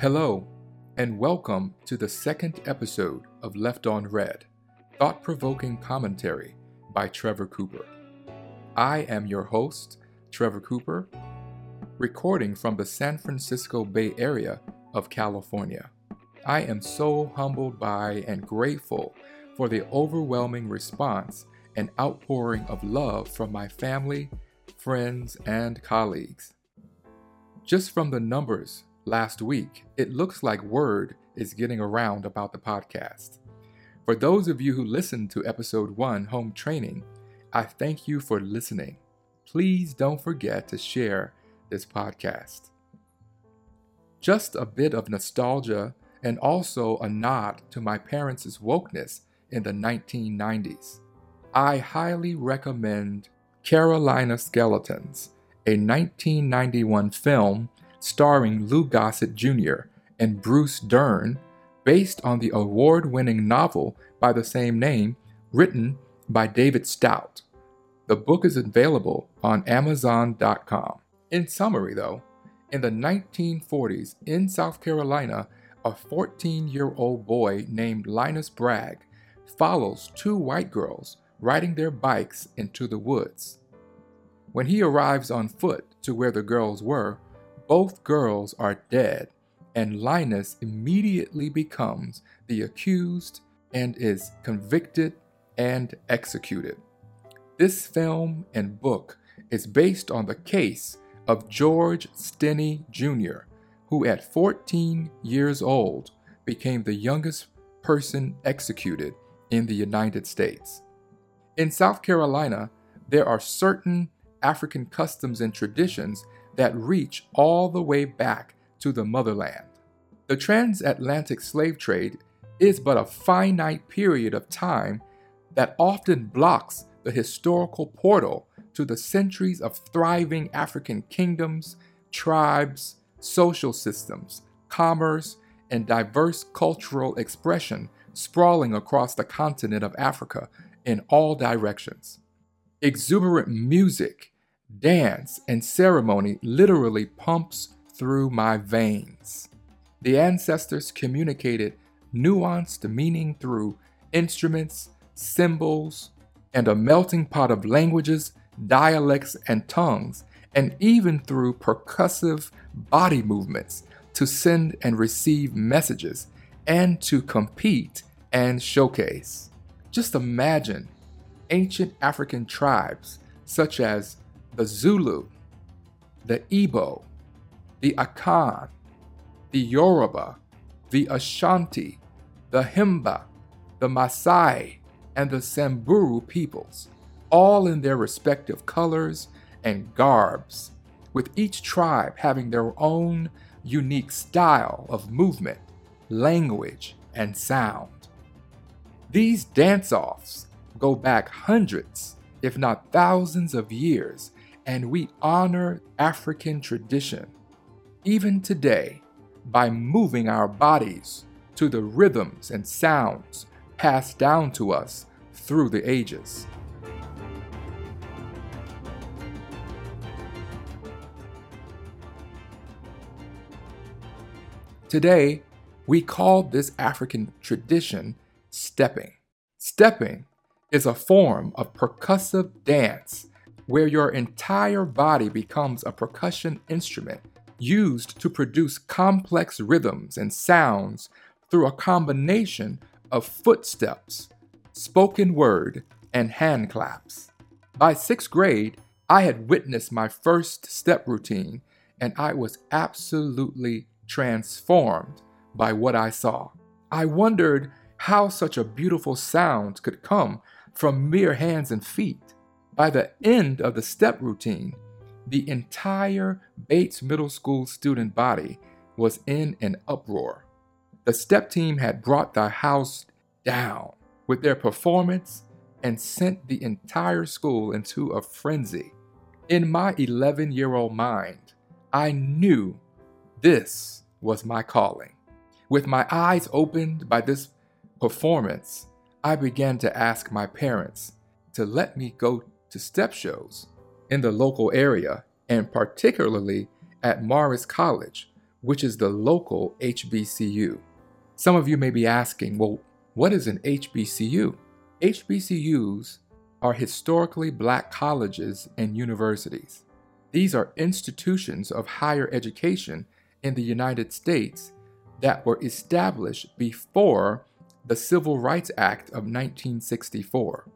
Hello, and welcome to the second episode of Left on Red Thought Provoking Commentary by Trevor Cooper. I am your host, Trevor Cooper, recording from the San Francisco Bay Area of California. I am so humbled by and grateful for the overwhelming response and outpouring of love from my family, friends, and colleagues. Just from the numbers last week, it looks like word is getting around about the podcast. For those of you who listened to episode 1, Home Training, I thank you for listening. Please don't forget to share this podcast. Just a bit of nostalgia and also a nod to my parents' wokeness in the 1990s. I highly recommend Carolina Skeletons, a 1991 film starring Lou Gossett Jr. and Bruce Dern, based on the award winning novel by the same name, written by David Stout. The book is available on Amazon.com. In summary, though, in the 1940s in South Carolina, a 14 year old boy named Linus Bragg follows two white girls riding their bikes into the woods. When he arrives on foot to where the girls were, both girls are dead, and Linus immediately becomes the accused and is convicted and executed. This film and book is based on the case of George Stinney Jr., who at 14 years old became the youngest person executed in the United States. In South Carolina, there are certain African customs and traditions that reach all the way back to the motherland. The transatlantic slave trade is but a finite period of time that often blocks the historical portal to the centuries of thriving African kingdoms, tribes, social systems, commerce, and diverse cultural expression sprawling across the continent of Africa in all directions. Exuberant music, dance, and ceremony literally pumps through my veins. The ancestors communicated nuanced meaning through instruments, symbols, and a melting pot of languages, dialects, and tongues, and even through percussive body movements to send and receive messages and to compete and showcase. Just imagine ancient African tribes such as the Zulu, the Igbo, the Akan, the Yoruba, the Ashanti, the Himba, the Maasai, and the Samburu peoples, all in their respective colors and garbs, with each tribe having their own unique style of movement, language, and sound. These dance offs go back hundreds, if not thousands of years, and we honor African tradition, even today, by moving our bodies to the rhythms and sounds passed down to us through the ages. Today, we call this African tradition stepping. Stepping is a form of percussive dance where your entire body becomes a percussion instrument used to produce complex rhythms and sounds through a combination of footsteps, spoken word, and hand claps. By sixth grade, I had witnessed my first step routine, and I was absolutely transformed by what I saw. I wondered how such a beautiful sound could come from mere hands and feet. By the end of the step routine, the entire Bates Middle School student body was in an uproar. The step team had brought the house down with their performance and sent the entire school into a frenzy. In my 11 year old mind, I knew this was my calling. With my eyes opened by this performance, I began to ask my parents to let me go to step shows in the local area and particularly at Morris College, which is the local HBCU. Some of you may be asking, well, what is an HBCU? HBCUs are historically black colleges and universities. These are institutions of higher education in the United States that were established before the Civil Rights Act of 1964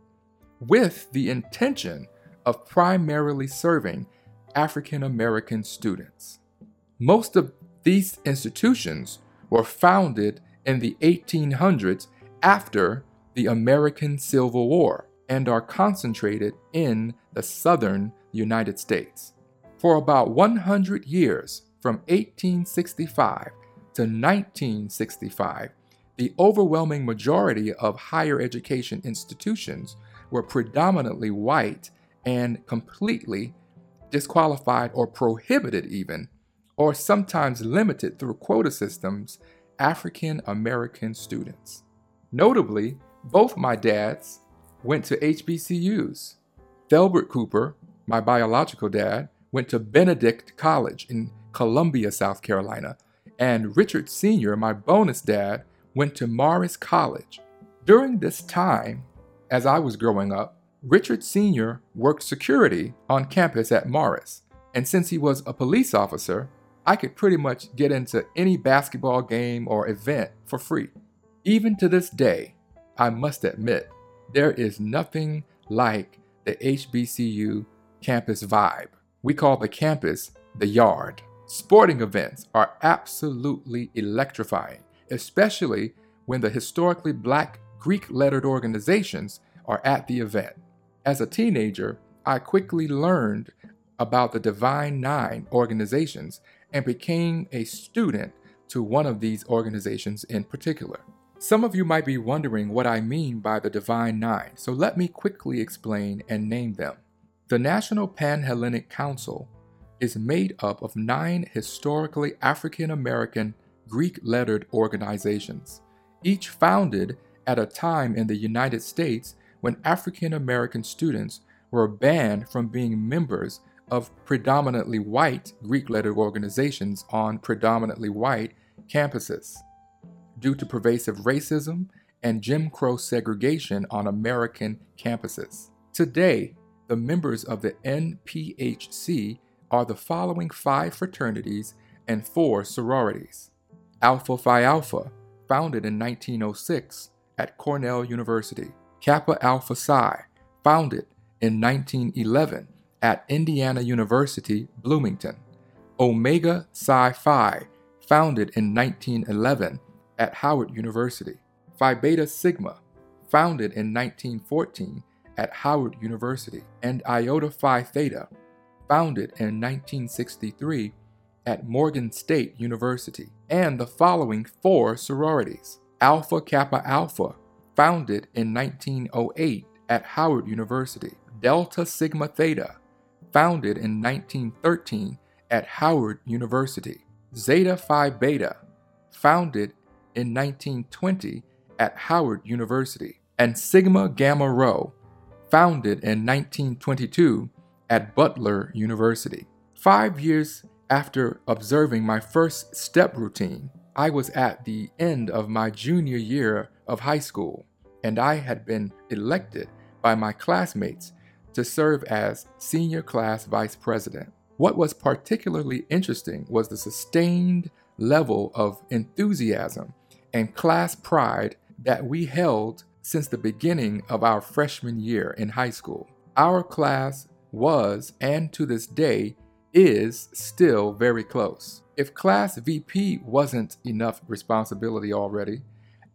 with the intention of primarily serving African American students. Most of these institutions were founded in the 1800s after the American Civil War and are concentrated in the southern United States. For about 100 years, from 1865 to 1965, the overwhelming majority of higher education institutions were predominantly white and completely disqualified or prohibited, even, or sometimes limited through quota systems, African American students. Notably, both my dads went to HBCUs. Delbert Cooper, my biological dad, went to Benedict College in Columbia, South Carolina, and Richard Sr., my bonus dad, went to Morris College. During this time, as I was growing up, Richard Sr. worked security on campus at Morris, and since he was a police officer, I could pretty much get into any basketball game or event for free. Even to this day, I must admit, there is nothing like the HBCU campus vibe. We call the campus the yard. Sporting events are absolutely electrifying, especially when the historically black Greek lettered organizations are at the event. As a teenager, I quickly learned about the Divine Nine organizations and became a student to one of these organizations in particular. Some of you might be wondering what I mean by the Divine Nine, so let me quickly explain and name them. The National Panhellenic Council is made up of nine historically African American Greek lettered organizations, each founded at a time in the United States when African American students were banned from being members of predominantly white Greek letter organizations on predominantly white campuses due to pervasive racism and Jim Crow segregation on American campuses. Today, the members of the NPHC are the following five fraternities and four sororities Alpha Phi Alpha, founded in 1906 at Cornell University, Kappa Alpha Psi, founded in 1911 at Indiana University, Bloomington, Omega Psi Phi, founded in 1911 at Howard University, Phi Beta Sigma, founded in 1914 at Howard University, and Iota Phi Theta, founded in 1963 at Morgan State University, and the following four sororities Alpha Kappa Alpha, founded in 1908 at Howard University, Delta Sigma Theta, founded in 1913 at Howard University, Zeta Phi Beta, founded in 1920 at Howard University, and Sigma Gamma Rho, founded in 1922 at Butler University. Five years after observing my first step routine, I was at the end of my junior year of high school, and I had been elected by my classmates to serve as senior class vice president. What was particularly interesting was the sustained level of enthusiasm and class pride that we held since the beginning of our freshman year in high school. Our class was, and to this day, is still very close. If Class VP wasn't enough responsibility already,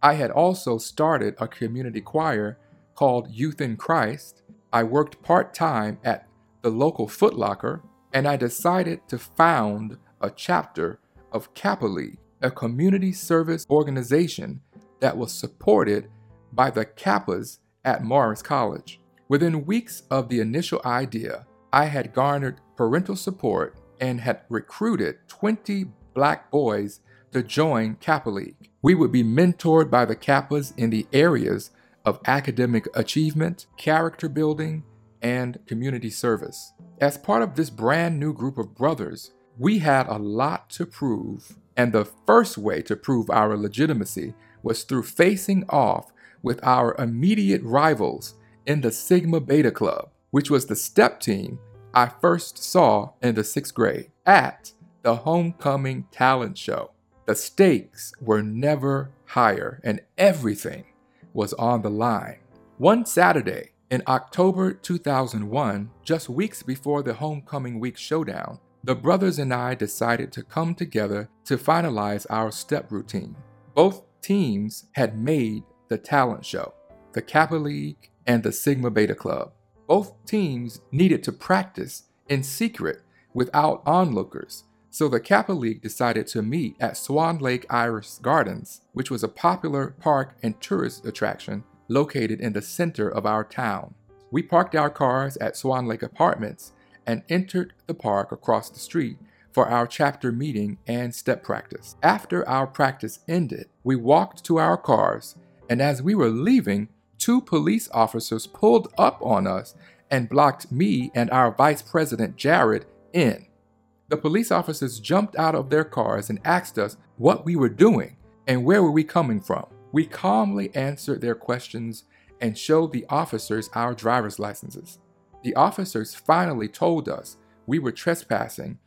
I had also started a community choir called Youth in Christ. I worked part time at the local Footlocker, and I decided to found a chapter of Kappa League, a community service organization that was supported by the Kappas at Morris College. Within weeks of the initial idea, I had garnered parental support and had recruited 20 black boys to join Kappa League. We would be mentored by the Kappas in the areas of academic achievement, character building, and community service. As part of this brand new group of brothers, we had a lot to prove And the first way to prove our legitimacy was through facing off with our immediate rivals in the Sigma Beta Club, which was the step team I first saw in the sixth grade at the Homecoming Talent Show. The stakes were never higher, and everything was on the line. One Saturday in October 2001, just weeks before the Homecoming Week showdown, the brothers and I decided to come together to finalize our step routine. Both teams had made the talent show, the Kappa League and the Sigma Beta Club. Both teams needed to practice in secret without onlookers so the Kappa League decided to meet at Swan Lake Iris Gardens, which was a popular park and tourist attraction located in the center of our town. We parked our cars at Swan Lake Apartments and entered the park across the street for our chapter meeting and step practice. After our practice ended, we walked to our cars, and as we were leaving, two police officers pulled up on us and blocked me and our vice president Jared in. The police officers jumped out of their cars and asked us what we were doing and where were we coming from. We calmly answered their questions and showed the officers our driver's licenses. The officers finally told us we were trespassing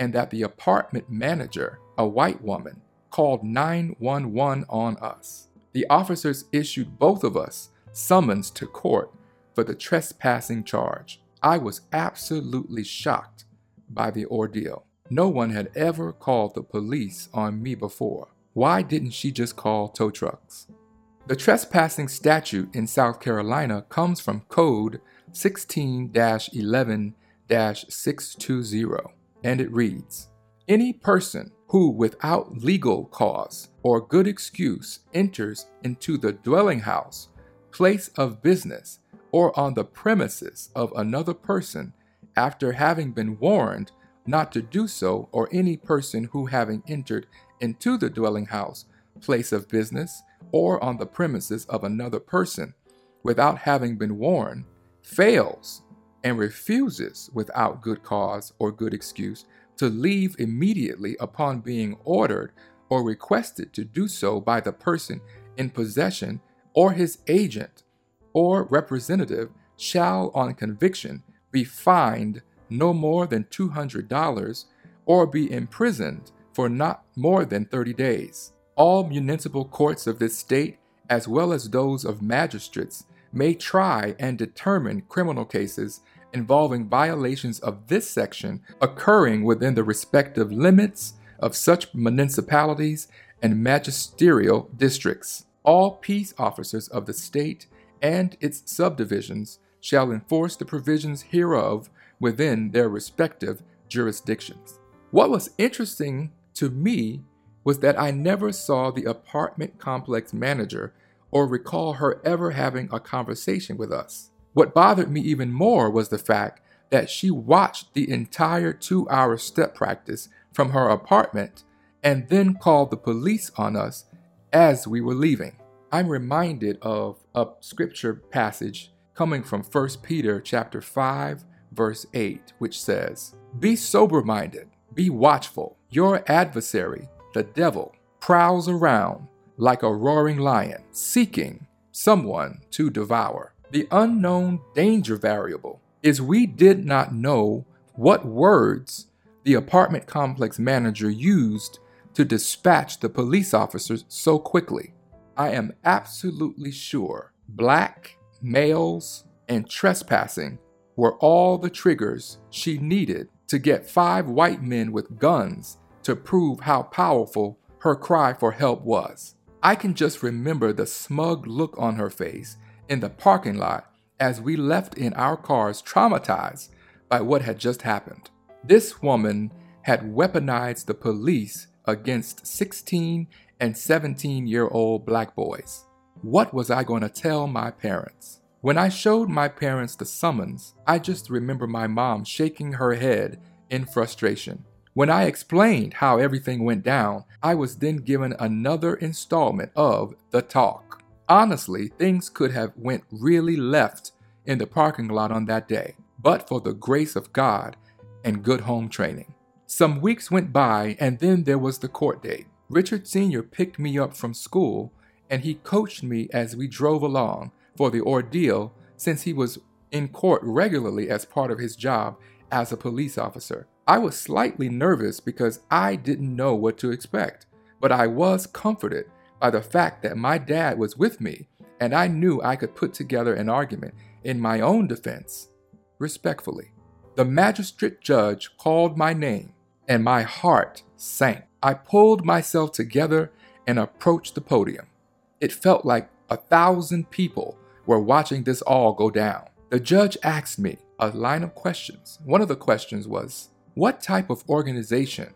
and that the apartment manager, a white woman, called 911 on us. The officers issued both of us summons to court for the trespassing charge. I was absolutely shocked by the ordeal. No one had ever called the police on me before. Why didn't she just call tow trucks? The trespassing statute in South Carolina comes from Code 16 11 620, and it reads Any person who, without legal cause or good excuse, enters into the dwelling house, place of business, or on the premises of another person after having been warned not to do so, or any person who, having entered into the dwelling house, place of business, or on the premises of another person, without having been warned, fails and refuses without good cause or good excuse to leave immediately upon being ordered or requested to do so by the person in possession or his agent or representative shall on conviction be fined no more than $200 or be imprisoned for not more than 30 days. All municipal courts of this state, as well as those of magistrates, may try and determine criminal cases involving violations of this section occurring within the respective limits of such municipalities and magisterial districts. All peace officers of the state and its subdivisions shall enforce the provisions hereof within their respective jurisdictions. What was interesting to me was that I never saw the apartment complex manager or recall her ever having a conversation with us. What bothered me even more was the fact that she watched the entire two hour step practice from her apartment and then called the police on us as we were leaving. I'm reminded of a scripture passage coming from 1 Peter chapter 5 verse 8 which says, "Be sober-minded, be watchful. Your adversary, the devil, prowls around like a roaring lion, seeking someone to devour." The unknown danger variable is we did not know what words the apartment complex manager used to dispatch the police officers so quickly. I am absolutely sure black males, and trespassing were all the triggers she needed to get five white men with guns to prove how powerful her cry for help was. I can just remember the smug look on her face in the parking lot as we left in our cars traumatized by what had just happened. This woman had weaponized the police against 16 and 17 year old black boys. What was I going to tell my parents? When I showed my parents the summons, I just remember my mom shaking her head in frustration. When I explained how everything went down, I was then given another installment of the talk. Honestly, things could have went really left in the parking lot on that day, but for the grace of God and good home training. Some weeks went by, and then there was the court date. Richard Sr. picked me up from school, and he coached me as we drove along for the ordeal since he was in court regularly as part of his job as a police officer. I was slightly nervous because I didn't know what to expect, but I was comforted by the fact that my dad was with me and I knew I could put together an argument in my own defense respectfully. The magistrate judge called my name and my heart sank. I pulled myself together and approached the podium. It felt like a thousand people were watching this all go down. The judge asked me a line of questions. One of the questions was, What type of organization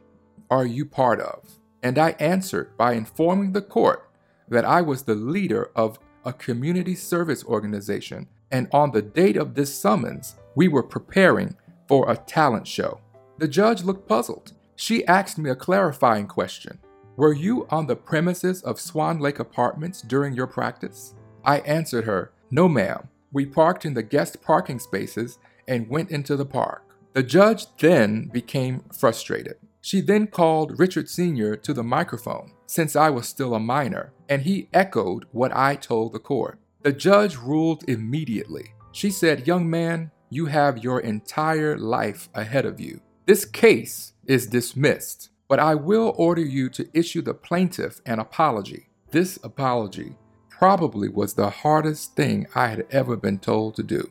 are you part of? And I answered by informing the court that I was the leader of a community service organization, and on the date of this summons, we were preparing for a talent show. The judge looked puzzled. She asked me a clarifying question Were you on the premises of Swan Lake Apartments during your practice? I answered her, No, ma'am. We parked in the guest parking spaces and went into the park. The judge then became frustrated. She then called Richard Sr. to the microphone since I was still a minor, and he echoed what I told the court. The judge ruled immediately. She said, Young man, you have your entire life ahead of you. This case is dismissed, but I will order you to issue the plaintiff an apology. This apology probably was the hardest thing I had ever been told to do.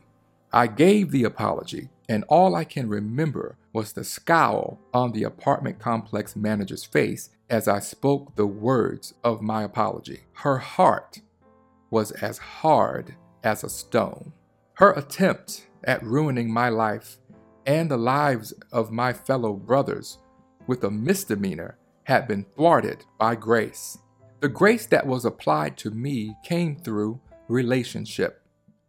I gave the apology, and all I can remember was the scowl on the apartment complex manager's face as I spoke the words of my apology. Her heart was as hard as a stone. Her attempt at ruining my life and the lives of my fellow brothers with a misdemeanor had been thwarted by grace. The grace that was applied to me came through relationship.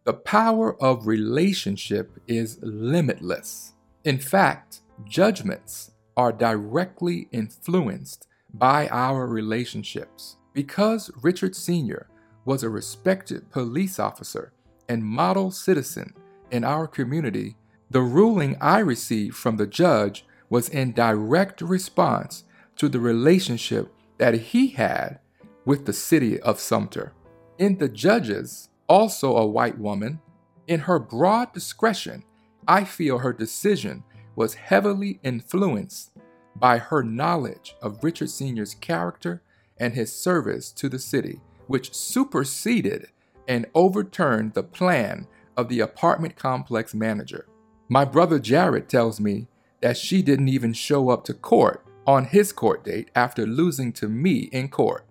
The power of relationship is limitless. In fact, judgments are directly influenced by our relationships. Because Richard Sr. was a respected police officer and model citizen in our community, the ruling I received from the judge was in direct response to the relationship that he had with the city of Sumter. In the judges, also a white woman, in her broad discretion, I feel her decision was heavily influenced by her knowledge of Richard Sr.'s character and his service to the city, which superseded and overturned the plan of the apartment complex manager. My brother Jared tells me that she didn't even show up to court on his court date after losing to me in court.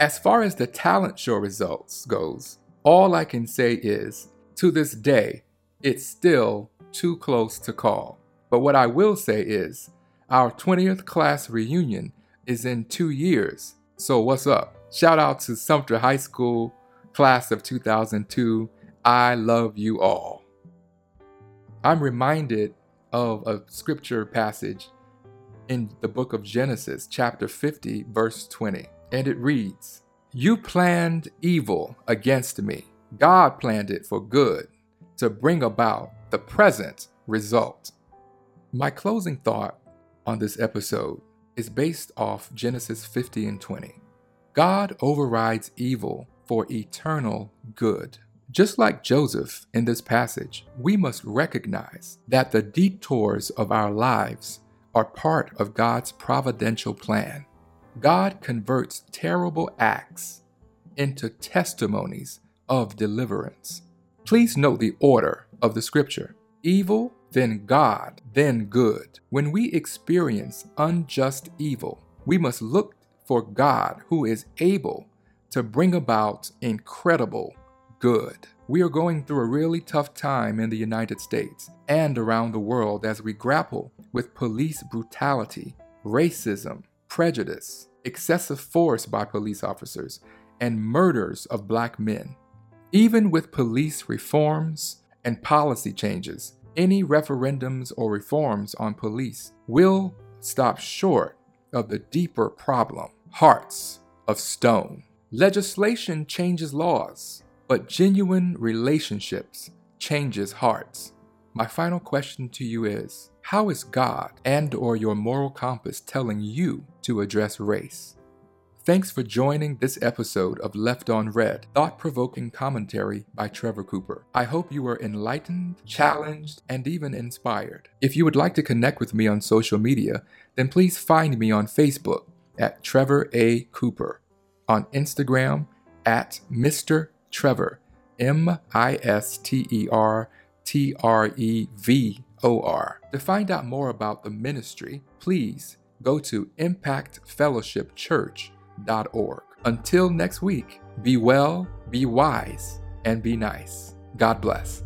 As far as the talent show results goes, all I can say is, to this day, it's still too close to call. But what I will say is, our 20th class reunion is in two years. So what's up? Shout out to Sumter High School, class of 2002. I love you all. I'm reminded of a scripture passage in the book of Genesis, chapter 50, verse 20 and it reads You planned evil against me. God planned it for good to bring about the present result. My closing thought on this episode is based off Genesis 50 and 20. God overrides evil for eternal good. Just like Joseph in this passage, we must recognize that the detours of our lives are part of God's providential plan. God converts terrible acts into testimonies of deliverance. Please note the order of the scripture evil, then God, then good. When we experience unjust evil, we must look for God who is able to bring about incredible good. We are going through a really tough time in the United States and around the world as we grapple with police brutality, racism, prejudice, excessive force by police officers, and murders of black men. Even with police reforms and policy changes, any referendums or reforms on police will stop short of the deeper problem hearts of stone. Legislation changes laws, but genuine relationships changes hearts. My final question to you is How is God and or your moral compass telling you to address race? Thanks for joining this episode of Left on Red, thought-provoking commentary by Trevor Cooper. I hope you were enlightened, challenged, and even inspired. If you would like to connect with me on social media, then please find me on Facebook at Trevor A. Cooper, on Instagram at Mr. Trevor, M I S T E R T R E V O R. To find out more about the ministry, please go to impactfellowshipchurch.org. Until next week, be well, be wise, and be nice. God bless.